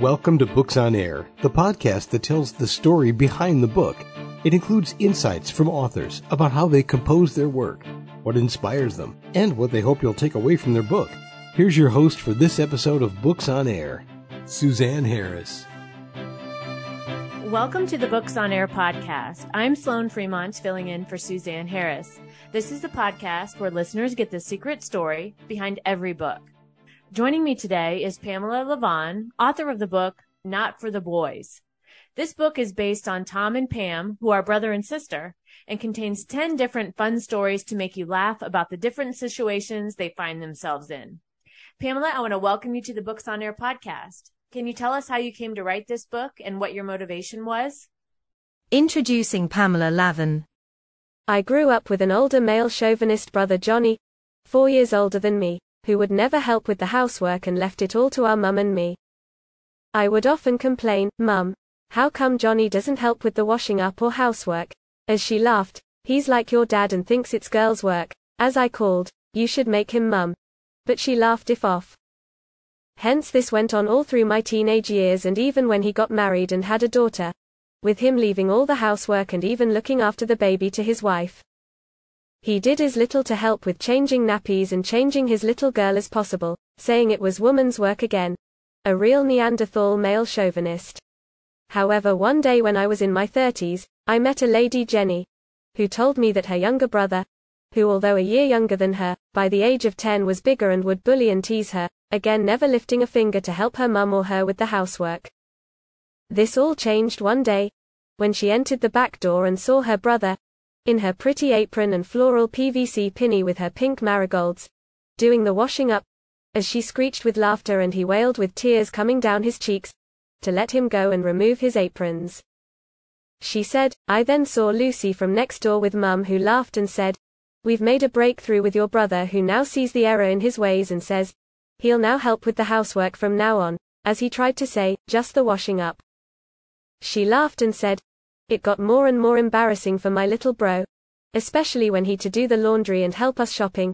Welcome to Books on Air, the podcast that tells the story behind the book. It includes insights from authors about how they compose their work, what inspires them, and what they hope you'll take away from their book. Here's your host for this episode of Books on Air, Suzanne Harris. Welcome to the Books on Air podcast. I'm Sloan Fremont, filling in for Suzanne Harris. This is the podcast where listeners get the secret story behind every book. Joining me today is Pamela Lavan, author of the book Not for the Boys. This book is based on Tom and Pam, who are brother and sister, and contains 10 different fun stories to make you laugh about the different situations they find themselves in. Pamela, I want to welcome you to the Books on Air podcast. Can you tell us how you came to write this book and what your motivation was? Introducing Pamela Lavan. I grew up with an older male chauvinist brother Johnny, four years older than me who would never help with the housework and left it all to our mum and me. I would often complain, Mum, how come Johnny doesn't help with the washing up or housework? As she laughed, he's like your dad and thinks it's girls' work. As I called, you should make him mum. But she laughed if off. Hence this went on all through my teenage years and even when he got married and had a daughter. With him leaving all the housework and even looking after the baby to his wife. He did as little to help with changing nappies and changing his little girl as possible, saying it was woman's work again. A real Neanderthal male chauvinist. However, one day when I was in my 30s, I met a lady Jenny, who told me that her younger brother, who although a year younger than her, by the age of 10 was bigger and would bully and tease her, again never lifting a finger to help her mum or her with the housework. This all changed one day, when she entered the back door and saw her brother, in her pretty apron and floral PVC pinny with her pink marigolds, doing the washing up, as she screeched with laughter and he wailed with tears coming down his cheeks, to let him go and remove his aprons. She said, I then saw Lucy from next door with mum who laughed and said, We've made a breakthrough with your brother who now sees the error in his ways and says, He'll now help with the housework from now on, as he tried to say, just the washing up. She laughed and said, it got more and more embarrassing for my little bro. Especially when he to do the laundry and help us shopping.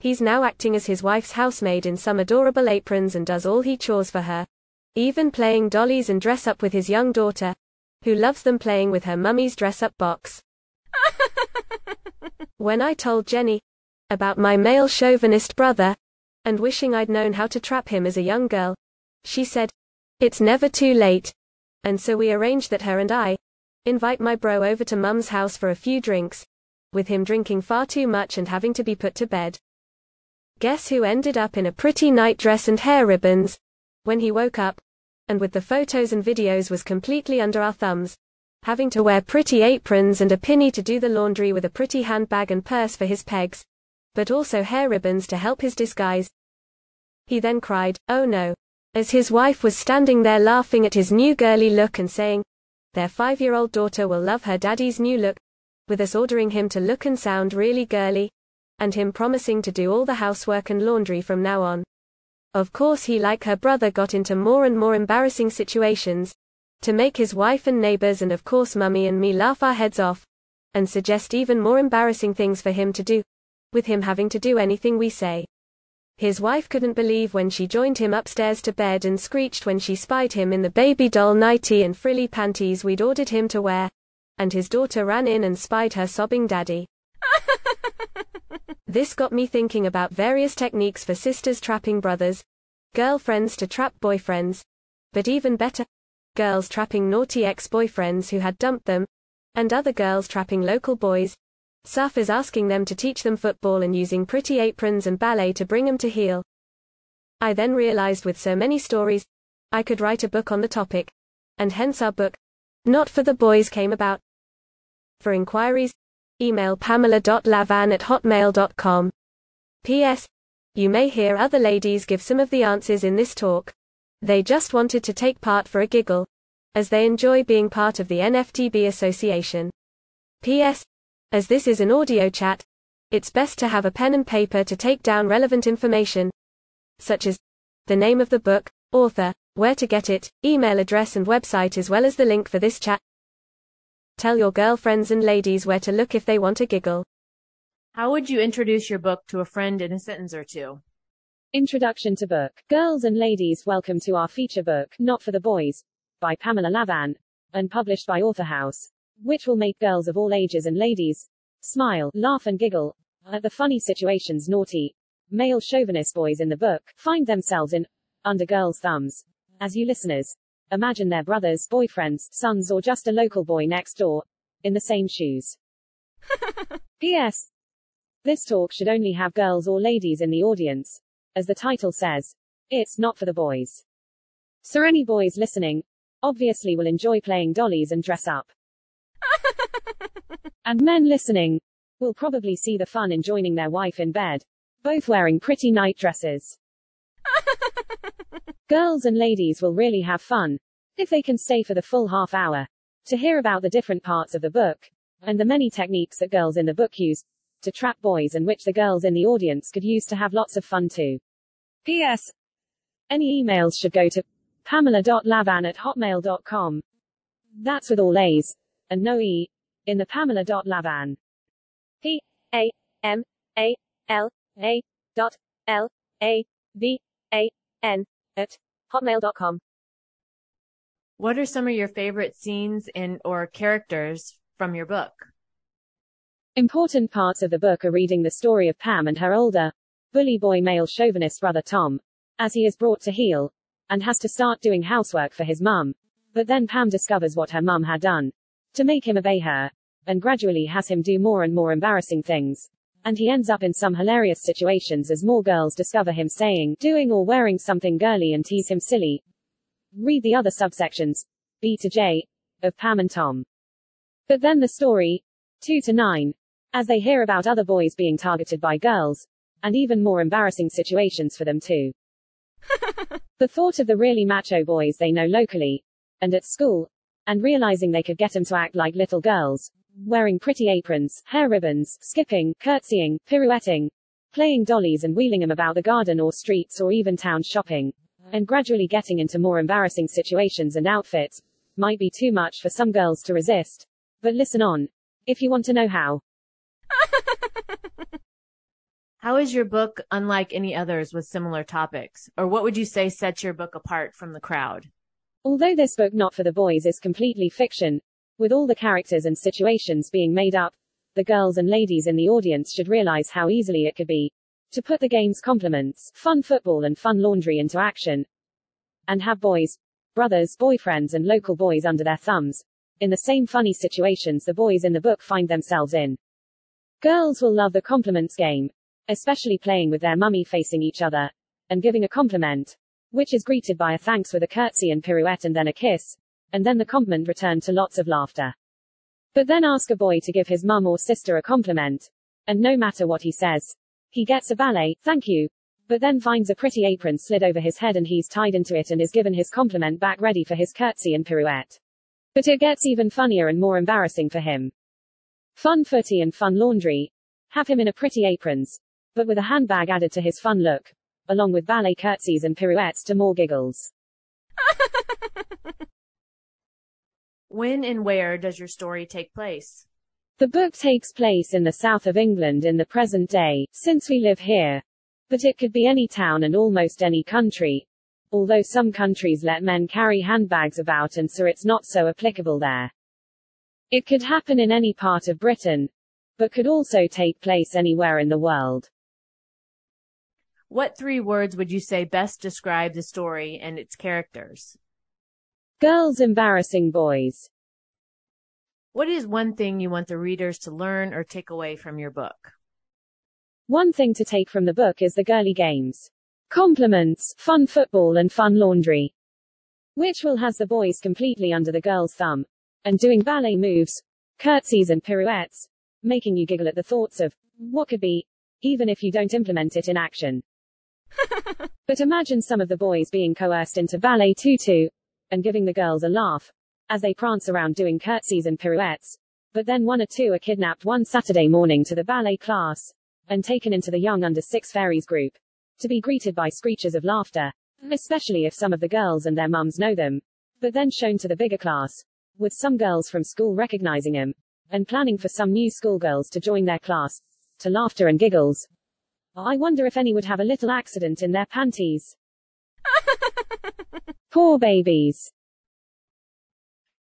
He's now acting as his wife's housemaid in some adorable aprons and does all he chores for her. Even playing dollies and dress up with his young daughter, who loves them playing with her mummy's dress up box. when I told Jenny about my male chauvinist brother, and wishing I'd known how to trap him as a young girl, she said, It's never too late. And so we arranged that her and I, Invite my bro over to mum's house for a few drinks. With him drinking far too much and having to be put to bed. Guess who ended up in a pretty nightdress and hair ribbons? When he woke up, and with the photos and videos was completely under our thumbs, having to wear pretty aprons and a pinny to do the laundry with a pretty handbag and purse for his pegs, but also hair ribbons to help his disguise. He then cried, oh no, as his wife was standing there laughing at his new girly look and saying, their five-year-old daughter will love her daddy's new look, with us ordering him to look and sound really girly, and him promising to do all the housework and laundry from now on. Of course he like her brother got into more and more embarrassing situations, to make his wife and neighbors and of course mummy and me laugh our heads off, and suggest even more embarrassing things for him to do, with him having to do anything we say. His wife couldn't believe when she joined him upstairs to bed and screeched when she spied him in the baby doll nightie and frilly panties we'd ordered him to wear. And his daughter ran in and spied her sobbing daddy. this got me thinking about various techniques for sisters trapping brothers, girlfriends to trap boyfriends, but even better, girls trapping naughty ex-boyfriends who had dumped them, and other girls trapping local boys, Saf is asking them to teach them football and using pretty aprons and ballet to bring them to heel. I then realized with so many stories, I could write a book on the topic. And hence our book, Not for the Boys came about. For inquiries, email pamela.lavan at hotmail.com. P.S. You may hear other ladies give some of the answers in this talk. They just wanted to take part for a giggle, as they enjoy being part of the NFTB Association. P.S. As this is an audio chat, it's best to have a pen and paper to take down relevant information, such as the name of the book, author, where to get it, email address and website as well as the link for this chat. Tell your girlfriends and ladies where to look if they want a giggle. How would you introduce your book to a friend in a sentence or two? Introduction to book. Girls and ladies, welcome to our feature book, Not for the Boys, by Pamela Lavan, and published by Authorhouse, which will make girls of all ages and ladies smile, laugh and giggle at the funny situations naughty male chauvinist boys in the book find themselves in under girls' thumbs. As you listeners imagine their brothers, boyfriends, sons or just a local boy next door in the same shoes. P.S. This talk should only have girls or ladies in the audience. As the title says, it's not for the boys. So any boys listening, obviously will enjoy playing dollies and dress up. And men listening, will probably see the fun in joining their wife in bed, both wearing pretty night dresses. Girls and ladies will really have fun, if they can stay for the full half hour, to hear about the different parts of the book, and the many techniques that girls in the book use, to trap boys and which the girls in the audience could use to have lots of fun too. P.S. Any emails should go to pamela.lavan at hotmail.com. That's with all A's, and no E, in the pamela.lavan. P. A. M. A. L. A. Dot. L. A. V. A. N. at hotmail.com. What are some of your favorite scenes in or characters from your book? Important parts of the book are reading the story of Pam and her older, bully boy male chauvinist brother Tom, as he is brought to heel, and has to start doing housework for his mum. But then Pam discovers what her mum had done to make him obey her, and gradually has him do more and more embarrassing things. And he ends up in some hilarious situations as more girls discover him saying, doing or wearing something girly and tease him silly. Read the other subsections, B to J, of Pam and Tom. But then the story, 2 to 9, as they hear about other boys being targeted by girls, and even more embarrassing situations for them too. the thought of the really macho boys they know locally, and at school, and realizing they could get them to act like little girls, wearing pretty aprons, hair ribbons, skipping, curtsying, pirouetting, playing dollies and wheeling them about the garden or streets or even town shopping, and gradually getting into more embarrassing situations and outfits, might be too much for some girls to resist. But listen on, if you want to know how. How is your book unlike any others with similar topics? Or what would you say sets your book apart from the crowd? Although this book Not for the Boys is completely fiction, with all the characters and situations being made up, the girls and ladies in the audience should realize how easily it could be to put the game's complements, fun football and fun laundry into action, and have boys, brothers, boyfriends and local boys under their thumbs, in the same funny situations the boys in the book find themselves in. Girls will love the compliments game, especially playing with their mummy facing each other, and giving a compliment, which is greeted by a thanks with a curtsy and pirouette and then a kiss, and then the compliment returned to lots of laughter. But then ask a boy to give his mum or sister a compliment, and no matter what he says, he gets a ballet, thank you, but then finds a pretty apron slid over his head and he's tied into it and is given his compliment back ready for his curtsy and pirouette. But it gets even funnier and more embarrassing for him. Fun footy and fun laundry. Have him in a pretty aprons, but with a handbag added to his fun look, along with ballet curtsies and pirouettes to more giggles. when and where does your story take place? The book takes place in the south of England in the present day, since we live here. But it could be any town and almost any country. Although some countries let men carry handbags about and so it's not so applicable there. It could happen in any part of Britain, but could also take place anywhere in the world. What three words would you say best describe the story and its characters? Girls embarrassing boys. What is one thing you want the readers to learn or take away from your book? One thing to take from the book is the girly games. Compliments, fun football and fun laundry. Which will has the boys completely under the girls' thumb. And doing ballet moves, curtsies and pirouettes, making you giggle at the thoughts of what could be, even if you don't implement it in action. but imagine some of the boys being coerced into ballet tutu, and giving the girls a laugh, as they prance around doing curtsies and pirouettes. But then one or two are kidnapped one Saturday morning to the ballet class, and taken into the young under six fairies group, to be greeted by screeches of laughter, especially if some of the girls and their mums know them, but then shown to the bigger class, with some girls from school recognizing him, and planning for some new schoolgirls to join their class, to laughter and giggles, I wonder if any would have a little accident in their panties. Poor babies.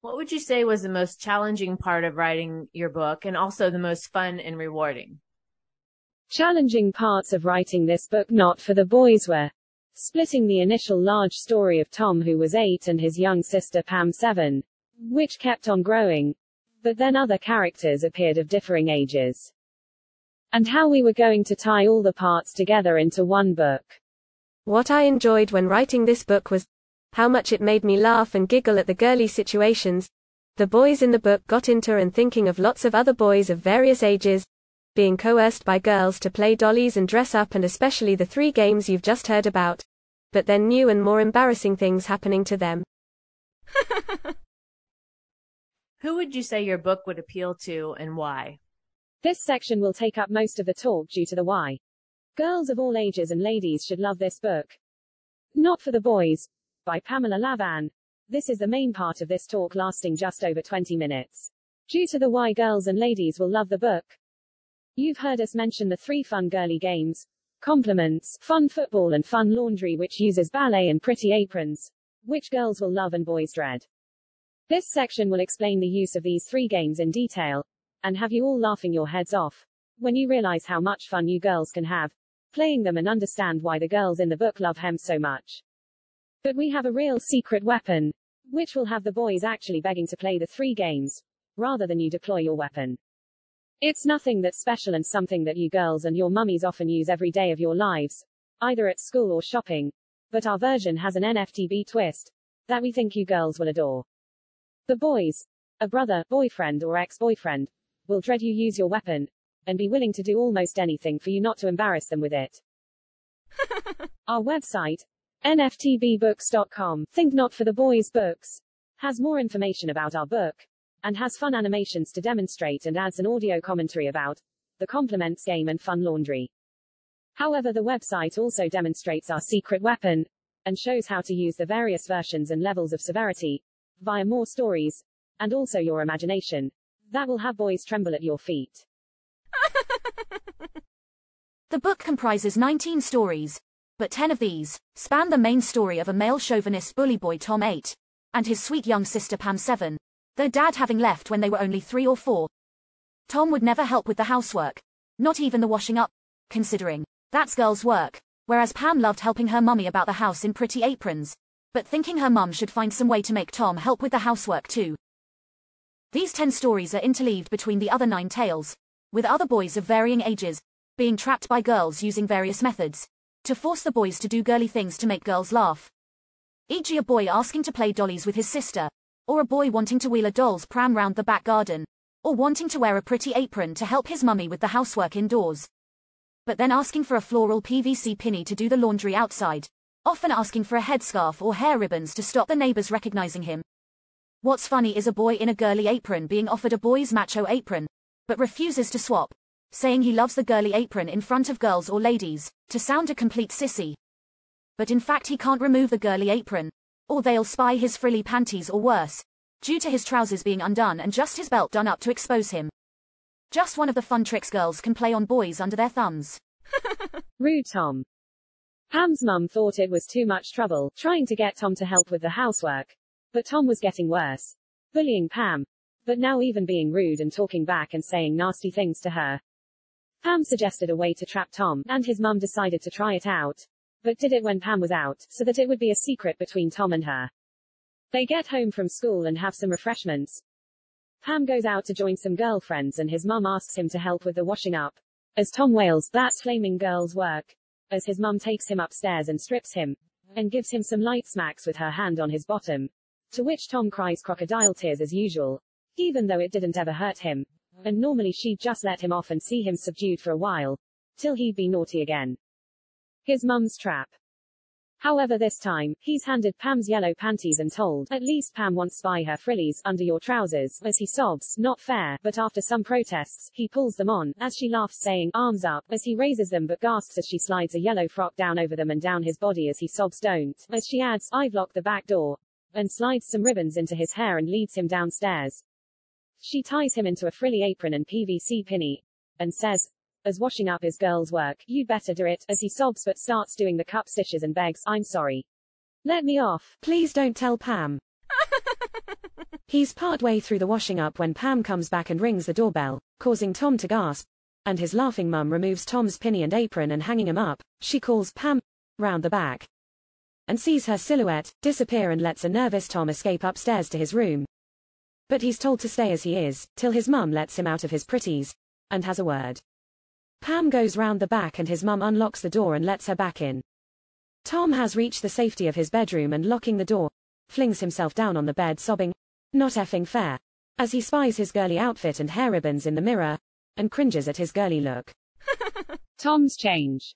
What would you say was the most challenging part of writing your book and also the most fun and rewarding? Challenging parts of writing this book not for the boys were splitting the initial large story of Tom who was eight and his young sister Pam seven, which kept on growing, but then other characters appeared of differing ages. And how we were going to tie all the parts together into one book. What I enjoyed when writing this book was how much it made me laugh and giggle at the girly situations the boys in the book got into and thinking of lots of other boys of various ages, being coerced by girls to play dollies and dress up and especially the three games you've just heard about. But then new and more embarrassing things happening to them. Who would you say your book would appeal to and why? This section will take up most of the talk due to the why. Girls of all ages and ladies should love this book. Not for the boys, by Pamela Lavan. This is the main part of this talk lasting just over 20 minutes. Due to the why girls and ladies will love the book. You've heard us mention the three fun girly games, compliments, fun football and fun laundry which uses ballet and pretty aprons, which girls will love and boys dread. This section will explain the use of these three games in detail, and have you all laughing your heads off when you realize how much fun you girls can have playing them and understand why the girls in the book love hem so much. But we have a real secret weapon, which will have the boys actually begging to play the three games, rather than you deploy your weapon. It's nothing that's special and something that you girls and your mummies often use every day of your lives, either at school or shopping. But our version has an NFTB twist that we think you girls will adore. The boys, a brother, boyfriend, or ex boyfriend, will dread you use your weapon and be willing to do almost anything for you not to embarrass them with it. our website, NFTBBooks.com, Think Not for the Boys Books, has more information about our book, and has fun animations to demonstrate and adds an audio commentary about the compliments game and fun laundry. However, the website also demonstrates our secret weapon and shows how to use the various versions and levels of severity via more stories and also your imagination that will have boys tremble at your feet. the book comprises 19 stories, but 10 of these span the main story of a male chauvinist bully boy Tom 8 and his sweet young sister Pam 7, their dad having left when they were only 3 or 4. Tom would never help with the housework, not even the washing up, considering that's girls' work, whereas Pam loved helping her mummy about the house in pretty aprons, but thinking her mum should find some way to make Tom help with the housework too. These 10 stories are interleaved between the other 9 tales, with other boys of varying ages being trapped by girls using various methods to force the boys to do girly things to make girls laugh. E.g. a boy asking to play dollies with his sister, or a boy wanting to wheel a doll's pram round the back garden, or wanting to wear a pretty apron to help his mummy with the housework indoors. But then asking for a floral PVC pinny to do the laundry outside, often asking for a headscarf or hair ribbons to stop the neighbors recognizing him. What's funny is a boy in a girly apron being offered a boy's macho apron, but refuses to swap, saying he loves the girly apron in front of girls or ladies, to sound a complete sissy. But in fact he can't remove the girly apron, or they'll spy his frilly panties or worse, due to his trousers being undone and just his belt done up to expose him. Just one of the fun tricks girls can play on boys under their thumbs. Rude Tom. Pam's mum thought it was too much trouble, trying to get Tom to help with the housework. But Tom was getting worse. Bullying Pam. But now even being rude and talking back and saying nasty things to her. Pam suggested a way to trap Tom, and his mum decided to try it out. But did it when Pam was out, so that it would be a secret between Tom and her. They get home from school and have some refreshments. Pam goes out to join some girlfriends and his mum asks him to help with the washing up. As Tom wails, that's flaming girl's work. As his mum takes him upstairs and strips him, and gives him some light smacks with her hand on his bottom. To which Tom cries crocodile tears as usual, even though it didn't ever hurt him and normally she'd just let him off and see him subdued for a while, till he'd be naughty again. His mum's trap. However this time, he's handed Pam's yellow panties and told, at least Pam wants spy her frillies, under your trousers, as he sobs, not fair, but after some protests, he pulls them on, as she laughs saying, arms up, as he raises them but gasps as she slides a yellow frock down over them and down his body as he sobs don't, as she adds, I've locked the back door, and slides some ribbons into his hair and leads him downstairs. She ties him into a frilly apron and PVC pinny, and says, as washing up is girls' work, you'd better do it, as he sobs but starts doing the cup stitches and begs, I'm sorry. Let me off. Please don't tell Pam. He's part way through the washing up when Pam comes back and rings the doorbell, causing Tom to gasp, and his laughing mum removes Tom's pinny and apron and hanging him up, she calls Pam round the back and sees her silhouette disappear and lets a nervous Tom escape upstairs to his room. But he's told to stay as he is, till his mum lets him out of his pretties, and has a word. Pam goes round the back and his mum unlocks the door and lets her back in. Tom has reached the safety of his bedroom and locking the door, flings himself down on the bed sobbing, not effing fair, as he spies his girly outfit and hair ribbons in the mirror, and cringes at his girly look. Tom's change.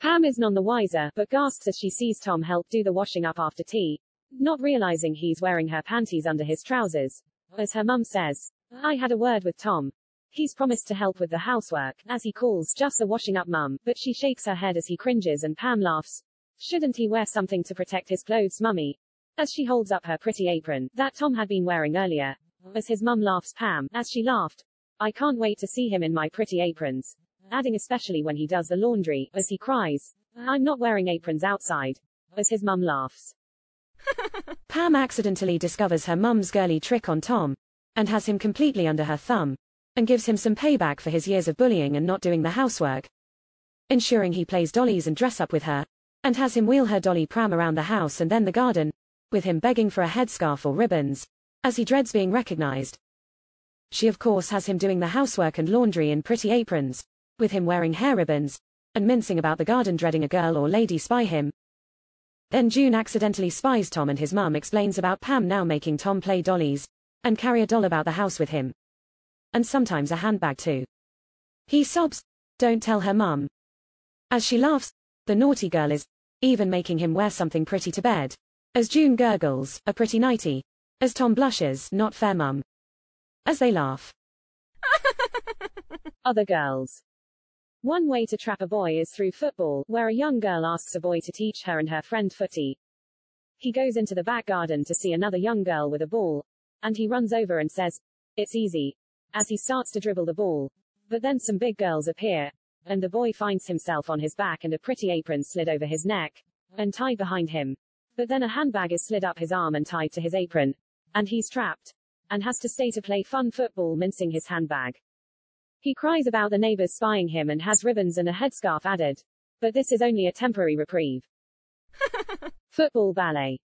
Pam is none the wiser, but gasps as she sees Tom help do the washing up after tea, not realizing he's wearing her panties under his trousers. As her mum says, I had a word with Tom. He's promised to help with the housework, as he calls just the washing up mum, but she shakes her head as he cringes and Pam laughs. Shouldn't he wear something to protect his clothes, mummy? As she holds up her pretty apron, that Tom had been wearing earlier. As his mum laughs Pam, as she laughed. I can't wait to see him in my pretty aprons adding especially when he does the laundry, as he cries, I'm not wearing aprons outside, as his mum laughs. Pam accidentally discovers her mum's girly trick on Tom, and has him completely under her thumb, and gives him some payback for his years of bullying and not doing the housework, ensuring he plays dollies and dress up with her, and has him wheel her dolly pram around the house and then the garden, with him begging for a headscarf or ribbons, as he dreads being recognized. She of course has him doing the housework and laundry in pretty aprons, with him wearing hair ribbons, and mincing about the garden dreading a girl or lady spy him. Then June accidentally spies Tom and his mum explains about Pam now making Tom play dollies, and carry a doll about the house with him. And sometimes a handbag too. He sobs, don't tell her mum. As she laughs, the naughty girl is, even making him wear something pretty to bed. As June gurgles, a pretty nighty. As Tom blushes, not fair mum. As they laugh. Other girls. One way to trap a boy is through football, where a young girl asks a boy to teach her and her friend footy. He goes into the back garden to see another young girl with a ball, and he runs over and says, It's easy, as he starts to dribble the ball. But then some big girls appear, and the boy finds himself on his back and a pretty apron slid over his neck, and tied behind him. But then a handbag is slid up his arm and tied to his apron, and he's trapped, and has to stay to play fun football mincing his handbag. He cries about the neighbors spying him and has ribbons and a headscarf added. But this is only a temporary reprieve. football ballet.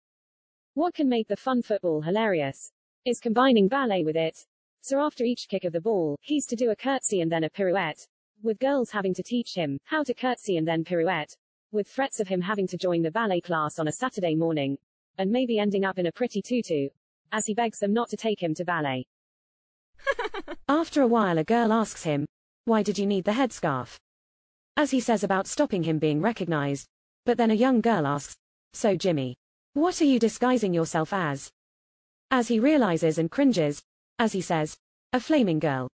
What can make the fun football hilarious is combining ballet with it. So after each kick of the ball, he's to do a curtsy and then a pirouette, with girls having to teach him how to curtsy and then pirouette, with threats of him having to join the ballet class on a Saturday morning, and maybe ending up in a pretty tutu, as he begs them not to take him to ballet. After a while a girl asks him, why did you need the headscarf? As he says about stopping him being recognized. But then a young girl asks, so Jimmy, what are you disguising yourself as? As he realizes and cringes, as he says, a flaming girl.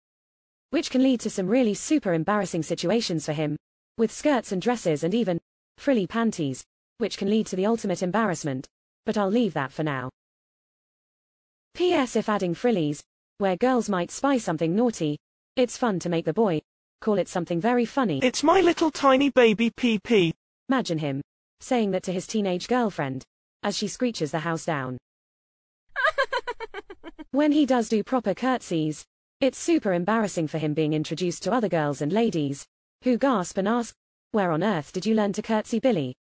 Which can lead to some really super embarrassing situations for him, with skirts and dresses and even frilly panties, which can lead to the ultimate embarrassment. But I'll leave that for now. P.S. If adding frillies, where girls might spy something naughty, it's fun to make the boy call it something very funny. It's my little tiny baby PP. Imagine him saying that to his teenage girlfriend as she screeches the house down. when he does do proper curtsies, it's super embarrassing for him being introduced to other girls and ladies who gasp and ask, Where on earth did you learn to curtsy, Billy?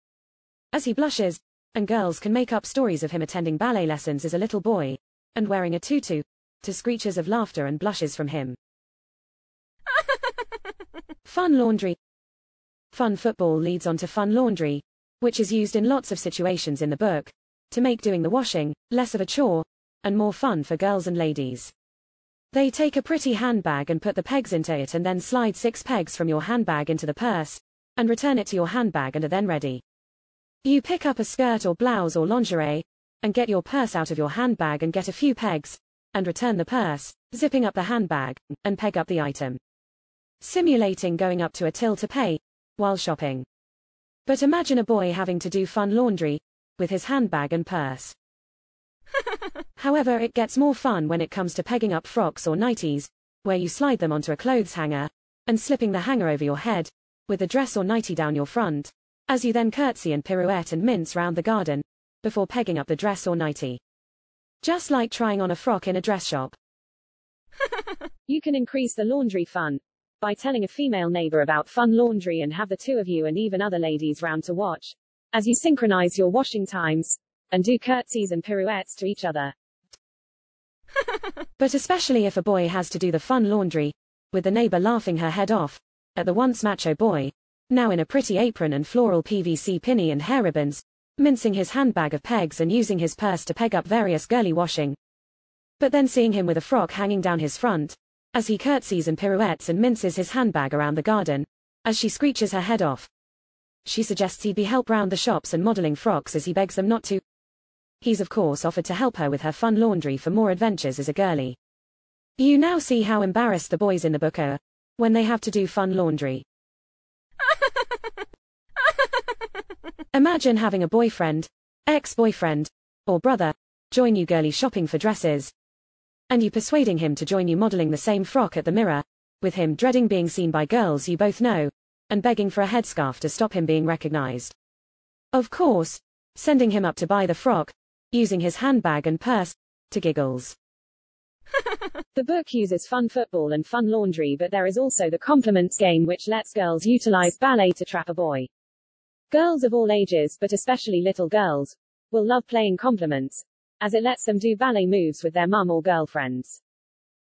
As he blushes, and girls can make up stories of him attending ballet lessons as a little boy and wearing a tutu, to screeches of laughter and blushes from him. fun laundry. Fun football leads on to fun laundry, which is used in lots of situations in the book, to make doing the washing less of a chore, and more fun for girls and ladies. They take a pretty handbag and put the pegs into it and then slide six pegs from your handbag into the purse, and return it to your handbag and are then ready. You pick up a skirt or blouse or lingerie, and get your purse out of your handbag and get a few pegs, and return the purse, zipping up the handbag, and peg up the item. Simulating going up to a till to pay, while shopping. But imagine a boy having to do fun laundry, with his handbag and purse. However, it gets more fun when it comes to pegging up frocks or nighties, where you slide them onto a clothes hanger, and slipping the hanger over your head, with the dress or nightie down your front, as you then curtsy and pirouette and mince round the garden, before pegging up the dress or nightie. Just like trying on a frock in a dress shop. You can increase the laundry fun by telling a female neighbor about fun laundry and have the two of you and even other ladies round to watch as you synchronize your washing times and do curtsies and pirouettes to each other. But especially if a boy has to do the fun laundry, with the neighbor laughing her head off at the once macho boy, now in a pretty apron and floral PVC pinny and hair ribbons, mincing his handbag of pegs and using his purse to peg up various girly washing. But then seeing him with a frock hanging down his front, as he curtsies and pirouettes and minces his handbag around the garden, as she screeches her head off. She suggests he be help round the shops and modeling frocks as he begs them not to. He's of course offered to help her with her fun laundry for more adventures as a girlie. You now see how embarrassed the boys in the book are when they have to do fun laundry. Imagine having a boyfriend, ex-boyfriend, or brother, join you girly shopping for dresses. And you persuading him to join you modeling the same frock at the mirror, with him dreading being seen by girls you both know, and begging for a headscarf to stop him being recognized. Of course, sending him up to buy the frock, using his handbag and purse, to giggles. The book uses fun football and fun laundry, but there is also the compliments game which lets girls utilize ballet to trap a boy. Girls of all ages, but especially little girls, will love playing compliments, as it lets them do ballet moves with their mum or girlfriends.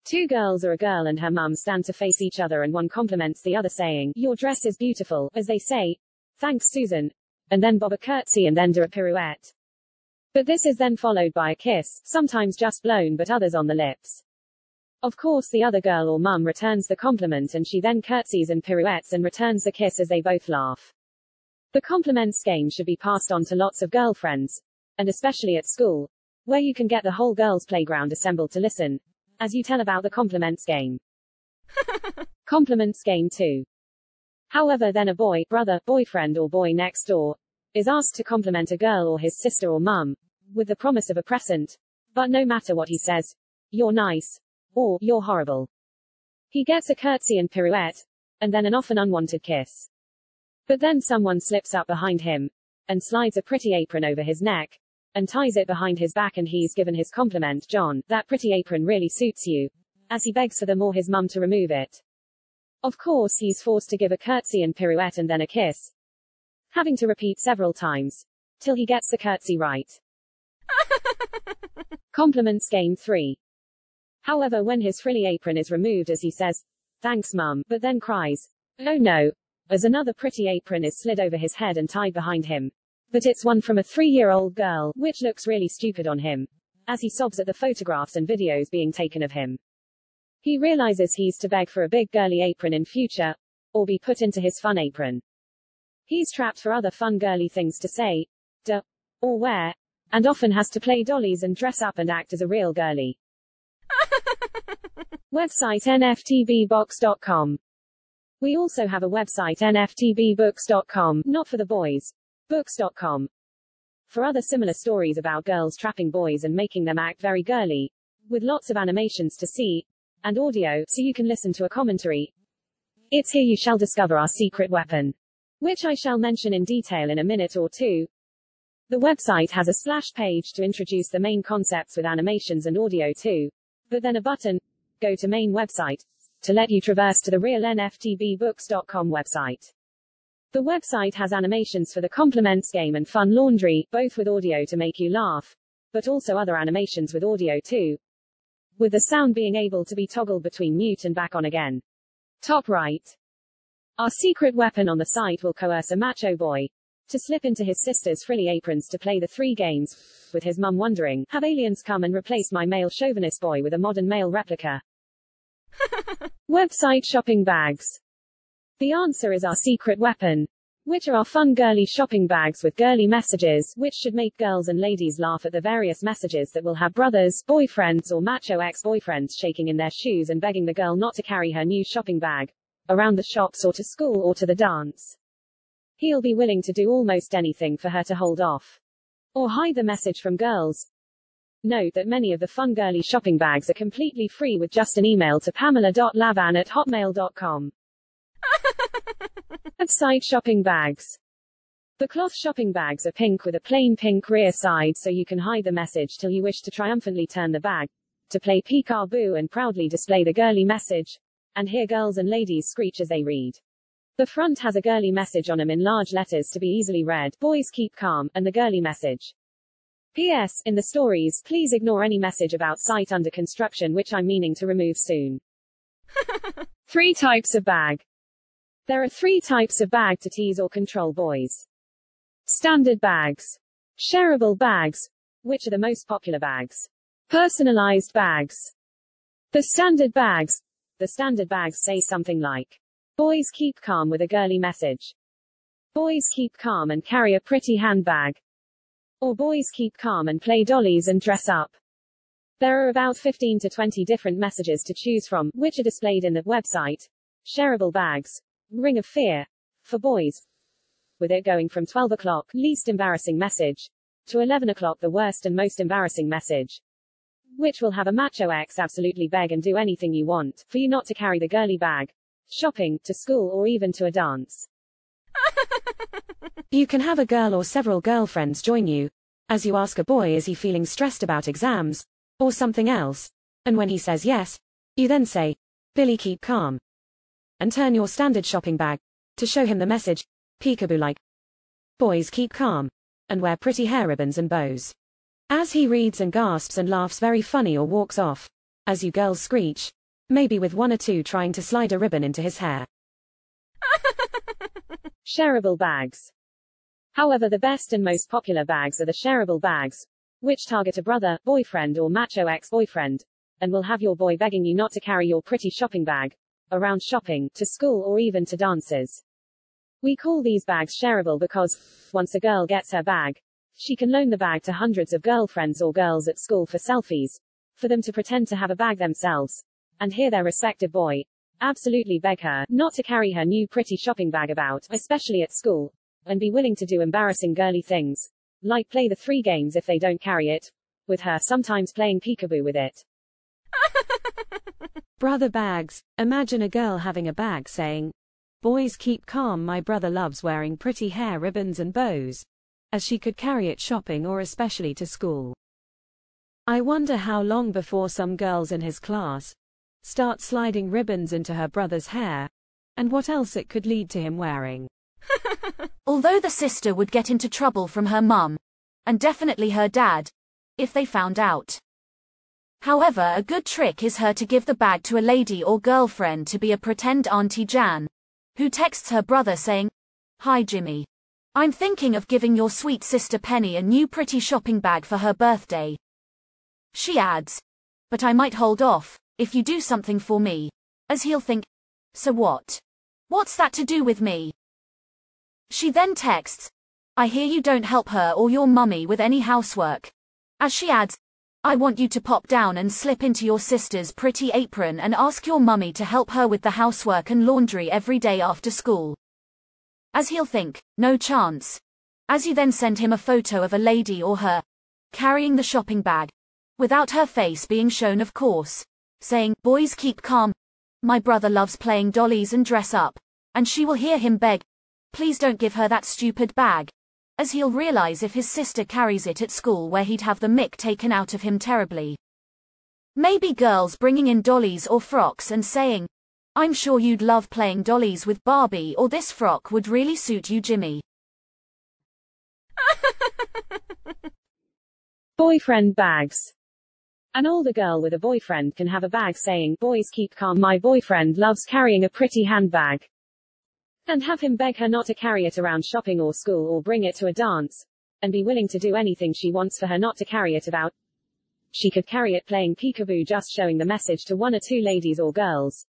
Two girls or a girl and her mum stand to face each other and one compliments the other saying, Your dress is beautiful, as they say, Thanks Susan, and then bob a curtsy and then do a pirouette. But this is then followed by a kiss, sometimes just blown but others on the lips. Of course the other girl or mum returns the compliment and she then curtsies and pirouettes and returns the kiss as they both laugh. The compliments game should be passed on to lots of girlfriends, and especially at school, where you can get the whole girls' playground assembled to listen, as you tell about the compliments game. compliments game 2. However, then a boy, brother, boyfriend, or boy next door is asked to compliment a girl or his sister or mum with the promise of a present. But no matter what he says, you're nice, or you're horrible. He gets a curtsy and pirouette, and then an often unwanted kiss. But then someone slips up behind him, and slides a pretty apron over his neck, and ties it behind his back and he's given his compliment, John, that pretty apron really suits you, as he begs for them or his mum to remove it. Of course he's forced to give a curtsy and pirouette and then a kiss, having to repeat several times, till he gets the curtsy right. Compliments game 3. However, when his frilly apron is removed as he says, thanks mum, but then cries, oh no, as another pretty apron is slid over his head and tied behind him. But it's one from a three-year-old girl, which looks really stupid on him, as he sobs at the photographs and videos being taken of him. He realizes he's to beg for a big girly apron in future, or be put into his fun apron. He's trapped for other fun girly things to say, duh, or wear, and often has to play dollies and dress up and act as a real girly. Website nftbbooks.com. We also have a website nftbbooks.com, not for the boys. Books.com. For other similar stories about girls trapping boys and making them act very girly, with lots of animations to see, and audio, so you can listen to a commentary. It's here you shall discover our secret weapon, which I shall mention in detail in a minute or two. The website has a splash page to introduce the main concepts with animations and audio too, but then a button, go to main website, to let you traverse to the real nftbbooks.com website. The website has animations for the compliments game and fun laundry, both with audio to make you laugh, but also other animations with audio too, with the sound being able to be toggled between mute and back on again. Top right. Our secret weapon on the site will coerce a macho boy to slip into his sister's frilly aprons to play the three games, with his mum wondering, have aliens come and replaced my male chauvinist boy with a modern male replica? Website shopping bags. The answer is our secret weapon, which are our fun girly shopping bags with girly messages, which should make girls and ladies laugh at the various messages that will have brothers, boyfriends or macho ex-boyfriends shaking in their shoes and begging the girl not to carry her new shopping bag around the shops or to school or to the dance. He'll be willing to do almost anything for her to hold off. Or hide the message from girls. Note that many of the fun girly shopping bags are completely free with just an email to pamela.lavan at hotmail.com. Website shopping bags. The cloth shopping bags are pink with a plain pink rear side so you can hide the message till you wish to triumphantly turn the bag, to play peekaboo and proudly display the girly message, and hear girls and ladies screech as they read. The front has a girly message on them in large letters to be easily read, boys keep calm, and the girly message. P.S. In the stories, please ignore any message about site under construction which I'm meaning to remove soon. three types of bag. There are three types of bag to tease or control boys. Standard bags. Shareable bags, which are the most popular bags. Personalized bags. The standard bags. The standard bags say something like, Boys keep calm with a girly message. Boys keep calm and carry a pretty handbag. Or boys keep calm and play dollies and dress up. There are about 15 to 20 different messages to choose from, which are displayed in the website. Shareable bags. Ring of fear. For boys. With it going from 12 o'clock, least embarrassing message, to 11 o'clock, the worst and most embarrassing message. Which will have a macho X absolutely beg and do anything you want, for you not to carry the girly bag. Shopping, to school or even to a dance. You can have a girl or several girlfriends join you, as you ask a boy is he feeling stressed about exams, or something else, and when he says yes, you then say, Billy keep calm. And turn your standard shopping bag, to show him the message, peekaboo like. Boys keep calm, and wear pretty hair ribbons and bows. As he reads and gasps and laughs very funny or walks off, as you girls screech, maybe with one or two trying to slide a ribbon into his hair. Shareable bags. However, the best and most popular bags are the shareable bags, which target a brother, boyfriend, or macho ex boyfriend, and will have your boy begging you not to carry your pretty shopping bag around shopping, to school, or even to dances. We call these bags shareable because, once a girl gets her bag, she can loan the bag to hundreds of girlfriends or girls at school for selfies, for them to pretend to have a bag themselves, and hear their respective boy absolutely beg her not to carry her new pretty shopping bag about, especially at school, and be willing to do embarrassing girly things, like play the three games if they don't carry it, with her sometimes playing peekaboo with it. Brother bags. Imagine a girl having a bag saying, Boys keep calm, my brother loves wearing pretty hair ribbons and bows. As she could carry it shopping or especially to school. I wonder how long before some girls in his class start sliding ribbons into her brother's hair, and what else it could lead to him wearing. Although the sister would get into trouble from her mum, and definitely her dad, if they found out. However, a good trick is her to give the bag to a lady or girlfriend to be a pretend Auntie Jan, who texts her brother saying, Hi Jimmy. I'm thinking of giving your sweet sister Penny a new pretty shopping bag for her birthday. She adds, But I might hold off, if you do something for me. As he'll think, So what? What's that to do with me? She then texts, I hear you don't help her or your mummy with any housework. As she adds, I want you to pop down and slip into your sister's pretty apron and ask your mummy to help her with the housework and laundry every day after school. As he'll think, no chance. As you then send him a photo of a lady or her carrying the shopping bag, without her face being shown, of course, saying, Boys keep calm. My brother loves playing dollies and dress up. And she will hear him beg, Please don't give her that stupid bag. As he'll realize if his sister carries it at school where he'd have the mick taken out of him terribly. Maybe girls bringing in dollies or frocks and saying, I'm sure you'd love playing dollies with Barbie or this frock would really suit you Jimmy. Boyfriend bags. An older girl with a boyfriend can have a bag saying, Boys keep calm, my boyfriend loves carrying a pretty handbag and have him beg her not to carry it around shopping or school or bring it to a dance, and be willing to do anything she wants for her not to carry it about. She could carry it playing peekaboo just showing the message to one or two ladies or girls.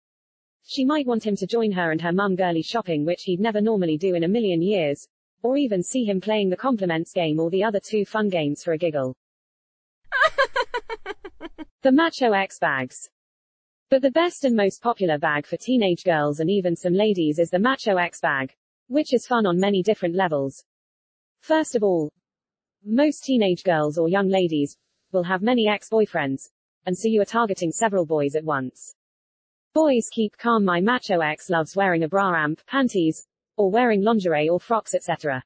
She might want him to join her and her mum girly shopping which he'd never normally do in a million years, or even see him playing the compliments game or the other two fun games for a giggle. the Macho X bags. But the best and most popular bag for teenage girls and even some ladies is the Macho X bag, which is fun on many different levels. First of all, most teenage girls or young ladies will have many ex-boyfriends, and so you are targeting several boys at once. Boys keep calm my macho ex loves wearing a bra amp, panties, or wearing lingerie or frocks, etc.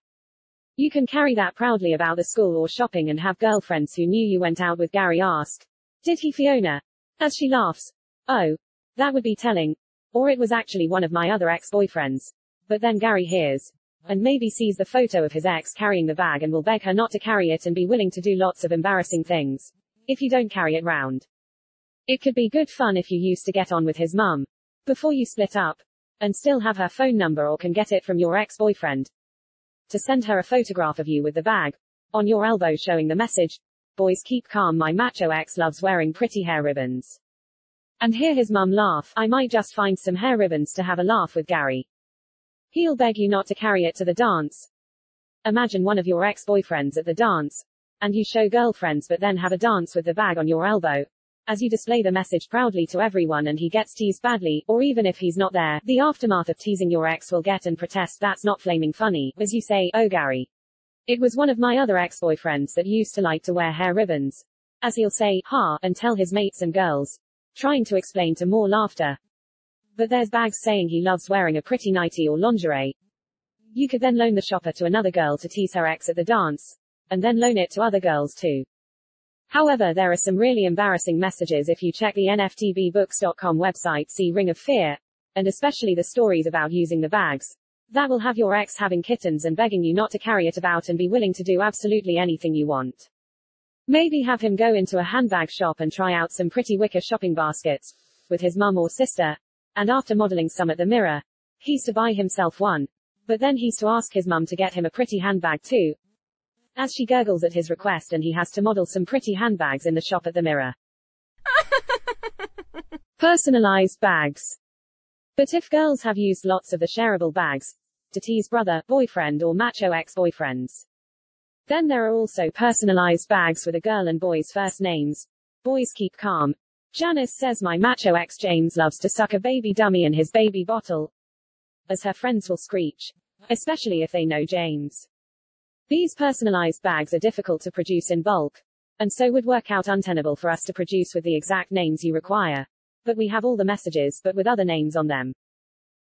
You can carry that proudly about the school or shopping and have girlfriends who knew you went out with Gary ask, Did he Fiona? As she laughs, Oh, that would be telling. Or it was actually one of my other ex-boyfriends. But then Gary hears, and maybe sees the photo of his ex carrying the bag and will beg her not to carry it and be willing to do lots of embarrassing things. If you don't carry it round. It could be good fun if you used to get on with his mum. Before you split up. And still have her phone number or can get it from your ex-boyfriend to send her a photograph of you with the bag on your elbow showing the message, Boys keep calm my macho ex loves wearing pretty hair ribbons. And hear his mum laugh, I might just find some hair ribbons to have a laugh with Gary. He'll beg you not to carry it to the dance. Imagine one of your ex-boyfriends at the dance. And you show girlfriends but then have a dance with the bag on your elbow as you display the message proudly to everyone and he gets teased badly, or even if he's not there, the aftermath of teasing your ex will get and protest that's not flaming funny, as you say, oh Gary. It was one of my other ex-boyfriends that used to like to wear hair ribbons. As he'll say, ha, and tell his mates and girls. Trying to explain to more laughter. But there's bags saying he loves wearing a pretty nightie or lingerie. You could then loan the shopper to another girl to tease her ex at the dance. And then loan it to other girls too. However, there are some really embarrassing messages if you check the NFTBBooks.com website, see Ring of Fear, and especially the stories about using the bags. That will have your ex having kittens and begging you not to carry it about and be willing to do absolutely anything you want. Maybe have him go into a handbag shop and try out some pretty wicker shopping baskets with his mum or sister, and after modeling some at the mirror, he's to buy himself one. But then he's to ask his mum to get him a pretty handbag too, as she gurgles at his request and he has to model some pretty handbags in the shop at the mirror. Personalized bags. But if girls have used lots of the shareable bags to tease brother, boyfriend or macho ex-boyfriends, then there are also personalized bags with a girl and boy's first names. Boys keep calm. Janice says my macho ex James loves to suck a baby dummy in his baby bottle. As her friends will screech. Especially if they know James. These personalized bags are difficult to produce in bulk, and so would work out untenable for us to produce with the exact names you require. But we have all the messages, but with other names on them.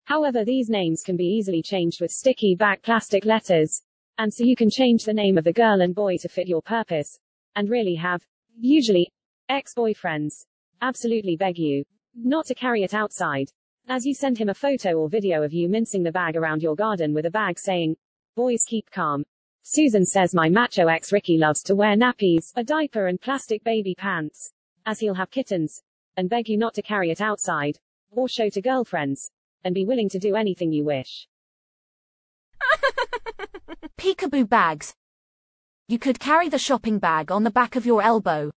However, these names can be easily changed with sticky back plastic letters, and so you can change the name of the girl and boy to fit your purpose, and really have, usually, ex-boyfriends, absolutely beg you, not to carry it outside. As you send him a photo or video of you mincing the bag around your garden with a bag saying, boys keep calm, Susan says my macho ex Ricky loves to wear nappies, a diaper and plastic baby pants. As he'll have kittens. And beg you not to carry it outside. Or show to girlfriends. And be willing to do anything you wish. Peekaboo bags. You could carry the shopping bag on the back of your elbow,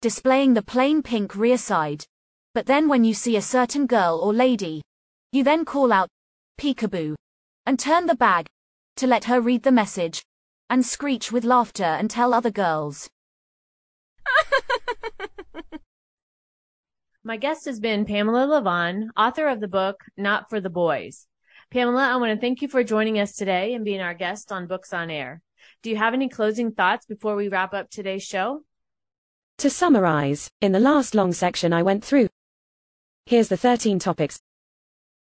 displaying the plain pink rear side. But then when you see a certain girl or lady, you then call out, peekaboo, and turn the bag, to let her read the message, and screech with laughter and tell other girls. My guest has been Pamela Lavan, author of the book Not for the Boys. Pamela, I want to thank you for joining us today and being our guest on Books on Air. Do you have any closing thoughts before we wrap up today's show? To summarize, in the last long section I went through, here's the 13 topics.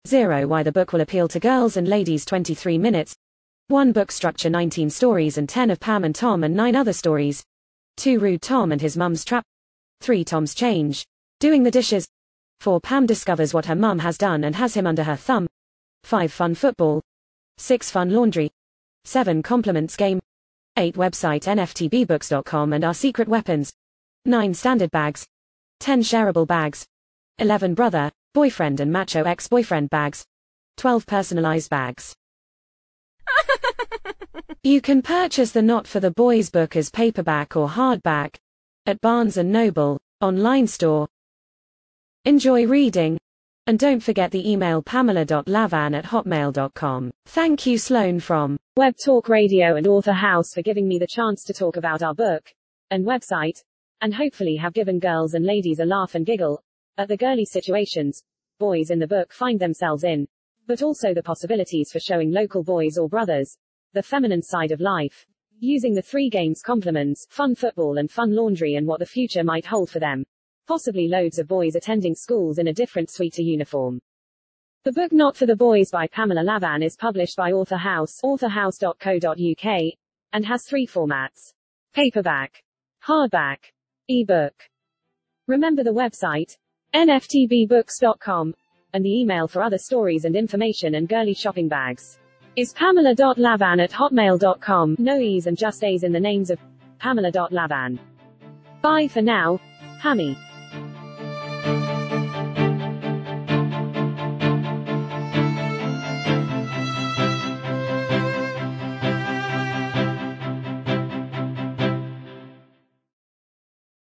0. Why the book will appeal to girls and ladies 23 minutes. 1 book structure 19 stories and 10 of Pam and Tom and 9 other stories. 2 Rude Tom and his mum's trap. 3 Tom's change. Doing the dishes. 4 Pam discovers what her mum has done and has him under her thumb. 5 Fun football. 6 Fun laundry. 7 Compliments game. 8 Website nftbbooks.com and our secret weapons. 9 Standard bags. 10 Shareable bags. 11 Brother, boyfriend and macho ex-boyfriend bags. 12 Personalized bags. you can purchase the Not for the Boys book as paperback or hardback at Barnes & Noble, online store. Enjoy reading. And don't forget the email pamela.lavan at hotmail.com. Thank you Sloan from Web Talk Radio and Author House for giving me the chance to talk about our book and website, and hopefully have given girls and ladies a laugh and giggle at the girly situations boys in the book find themselves in but also the possibilities for showing local boys or brothers the feminine side of life. Using the three games compliments, fun football and fun laundry and what the future might hold for them. Possibly loads of boys attending schools in a different sweater uniform. The book Not for the Boys by Pamela Lavan is published by Author House, authorhouse.co.uk, and has three formats. Paperback, hardback, ebook. Remember the website, nftbbooks.com, and the email for other stories and information and girly shopping bags. Is pamela.lavan at hotmail.com, no e's and just a's in the names of Pamela.lavan. Bye for now, Hammy.